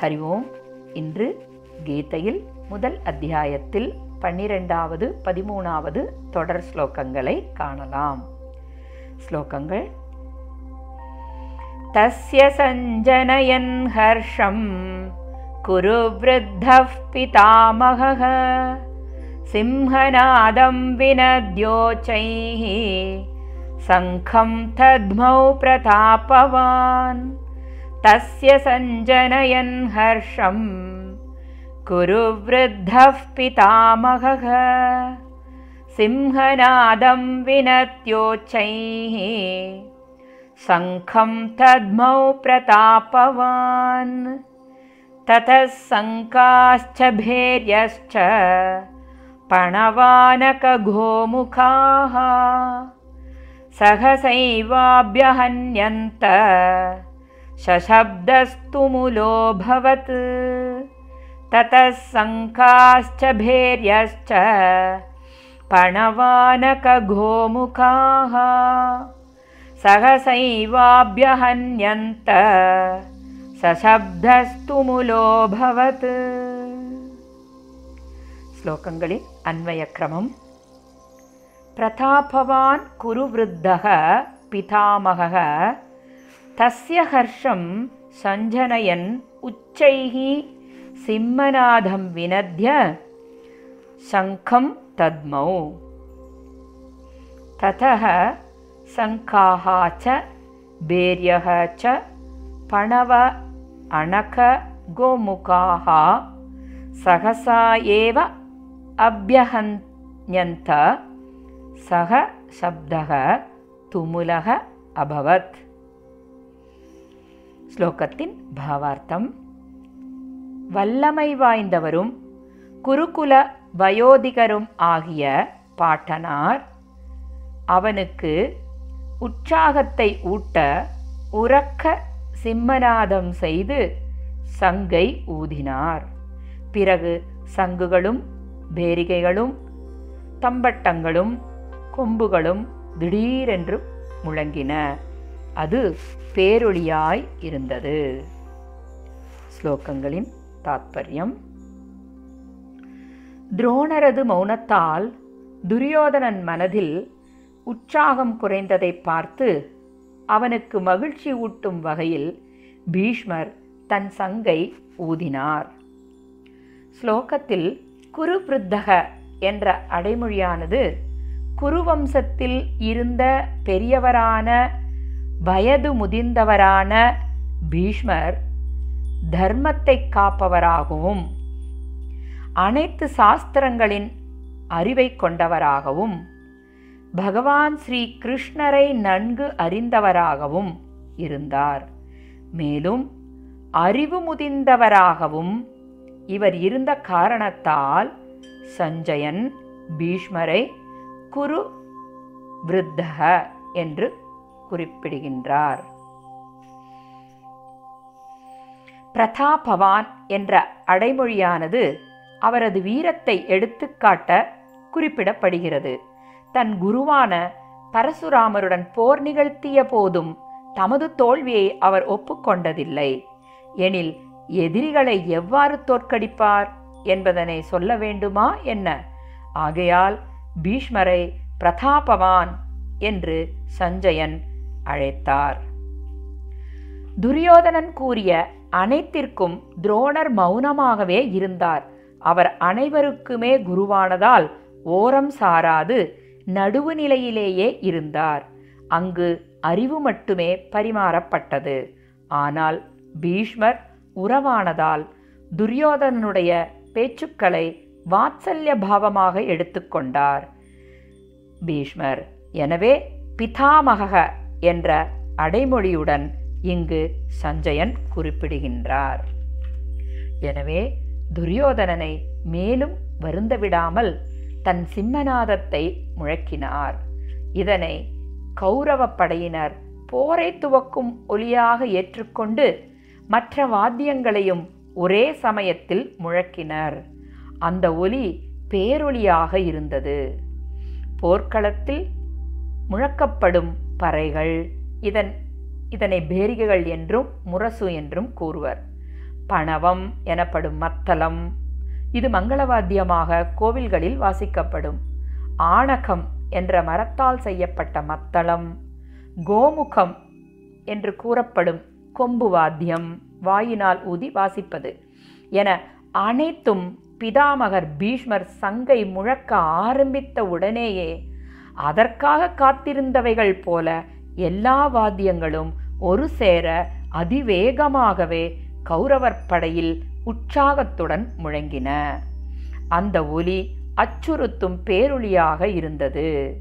ஹரி ஓம். இன்று கீதையில் முதல் அத்தியாயத்தில் பன்னிரெண்டாவது பதிமூணாவது தொடர் ஸ்லோகங்களை காணலாம். ஸ்லோகங்கள் தஸ்ய சஞ்சனயன் ஹர்ஷம் குரு விருத்தः பிதாமகः சிம்ஹநாதம் வினத்யோச்சைः சங்கம் தத்மௌ பிரதாபவான். तस्य सञ्जनयन् हर्षं कुरु वृद्धः पितामहः। सिंहनादं विनत्योच्चैः। शङ्खं तद्मौ प्रतापवान्। ततः शङ्काश्च भैर्यश्च पणवानकघोमुखाः सहसैवाभ्यहन्यन्त शशब्दस्तु मुलोऽभवत् ततः शङ्खाश्च भेर्यश्च पणवानकघोमुखाः सहसैवाभ्यहन्यन्त सशब्दस्तु मुलोऽभवत् श्लोकङ्गलि अन्वयक्रमम्। प्रतापवान् कुरुवृद्धः पितामहः तस्य हर्षं सञ्जनयन् उच्चैः सिंहनादं विनद्य शङ्खं तद्मौ। ततः शङ्खाः च भेर्यः च पणव अणक गोमुखाः सहसा एव अभ्यहन्यन्त सः शब्दः तुमुलः अभवत्। ஸ்லோகத்தின் பாவார்த்தம். வல்லமை வாய்ந்தவரும் குருகுல வயோதிகரும் ஆகிய பாட்டனார் அவனுக்கு உற்சாகத்தை ஊட்ட உறக்க சிம்மநாதம் செய்து சங்கை ஊதினார். பிறகு சங்குகளும் பேரிகைகளும் தம்பட்டங்களும் கொம்புகளும் திடீரென்று முழங்கின. அது பேரொளியாய் இருந்தது. ஸ்லோகங்களின் தாத்பரியம். துரோணரது மௌனத்தால் துரியோதனன் மனதில் உற்சாகம் குறைந்ததை பார்த்து அவனுக்கு மகிழ்ச்சி ஊட்டும் வகையில் பீஷ்மர் தன் சங்கை ஊதினார். ஸ்லோகத்தில் குருபிருத்தக என்ற அடைமொழியானது குருவம்சத்தில் இருந்த பெரியவரான வயது முதிர்ந்தவரான பீஷ்மர் தர்மத்தை காப்பவராகவும் அனைத்து சாஸ்திரங்களின் அறிவை கொண்டவராகவும் பகவான் ஸ்ரீ கிருஷ்ணரை நன்கு அறிந்தவராகவும் இருந்தார். மேலும் அறிவு முதிர்ந்தவராகவும் இவர் இருந்த காரணத்தால் சஞ்சயன் பீஷ்மரை குரு விருத்தக என்று குறிப்பிடுகின்றார். பிரதாபவான் என்ற அடைமொழியானது அவரது வீரத்தை எடுத்துக்காட்ட குறிப்பிடப்படுகிறது. தன் குருவான பரசுராமருடன் போர் நிகழ்த்திய போதும் தமது தோல்வியை அவர் ஒப்புக்கொண்டதில்லை. எனில் எதிரிகளை எவ்வாறு தோற்கடிப்பார் என்பதனை சொல்ல வேண்டுமா என்ன? ஆகையால் பீஷ்மரை பிரதாபவான் என்று சஞ்சயன் அழைத்தார். துரியோதனன் கூறிய அனைத்திற்கும் துரோணர் மௌனமாகவே இருந்தார். அவர் அனைவருக்குமே குருவானதால் ஓரம் சாராது நடுவு நிலையிலேயே இருந்தார். அங்கு அறிவு மட்டுமே பரிமாறப்பட்டது. ஆனால் பீஷ்மர் உறவானதால் துரியோதனனுடைய பேச்சுக்களை வாத்சல்ய பாவமாக எடுத்துக்கொண்டார். பீஷ்மர் எனவே பிதாமக என்ற அடைமொழியுடன் இங்கு சஞ்சயன் குறிப்பிடுகின்றார். எனவே துரியோதனனை மேலும் வருந்தவிடாமல் தன் சிம்மநாதத்தை முழக்கினார். இதனை கௌரவப்படையினர் போரை துவக்கும் ஒலியாக ஏற்றுக்கொண்டு மற்ற வாத்தியங்களையும் ஒரே சமயத்தில் முழக்கினர். அந்த ஒலி பேரொலியாக இருந்தது. போர்க்களத்தில் முழக்கப்படும் பறைகள் இதன் இதனை பேரிகைகள் என்றும் முரசு என்றும் கூறுவர். பணவம் எனப்படும் மத்தளம் இது மங்களவாத்தியமாக கோவில்களில் வாசிக்கப்படும். ஆணகம் என்ற மரத்தால் செய்யப்பட்ட மத்தளம் கோமுகம் என்று கூறப்படும் கொம்பு வாத்தியம் வாயினால் ஊதி வாசிப்பது. என அனைத்தும் பிதாமகர் பீஷ்மர் சங்கை முழக்க ஆரம்பித்த உடனேயே அதற்காக காத்திருந்தவைகள் போல எல்லா வாத்தியங்களும் ஒரு சேர அதிவேகமாகவே கௌரவர் படையில் உற்சாகத்துடன் முழங்கின. அந்த ஒலி அச்சுறுத்தும் பேரொளியாக இருந்தது.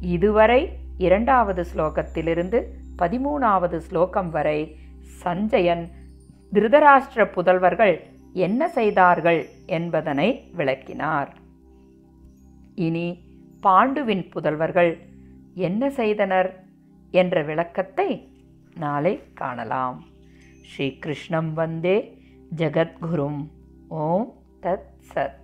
இதுவரை இரண்டாவது ஸ்லோகத்திலிருந்து பதிமூணாவது ஸ்லோகம் வரை சஞ்சயன் திருதராஷ்டிர புதல்வர்கள் என்ன செய்தார்கள் என்பதனை விளக்கினார். இனி பாண்டுவின் புதல்வர்கள். என்ன செய்தனர்? என்ற விளக்கத்தை நாளை காணலாம். ஸ்ரீ கிருஷ்ணம் வந்தே ஜெகத்குரும். ஓம் தத் சத்.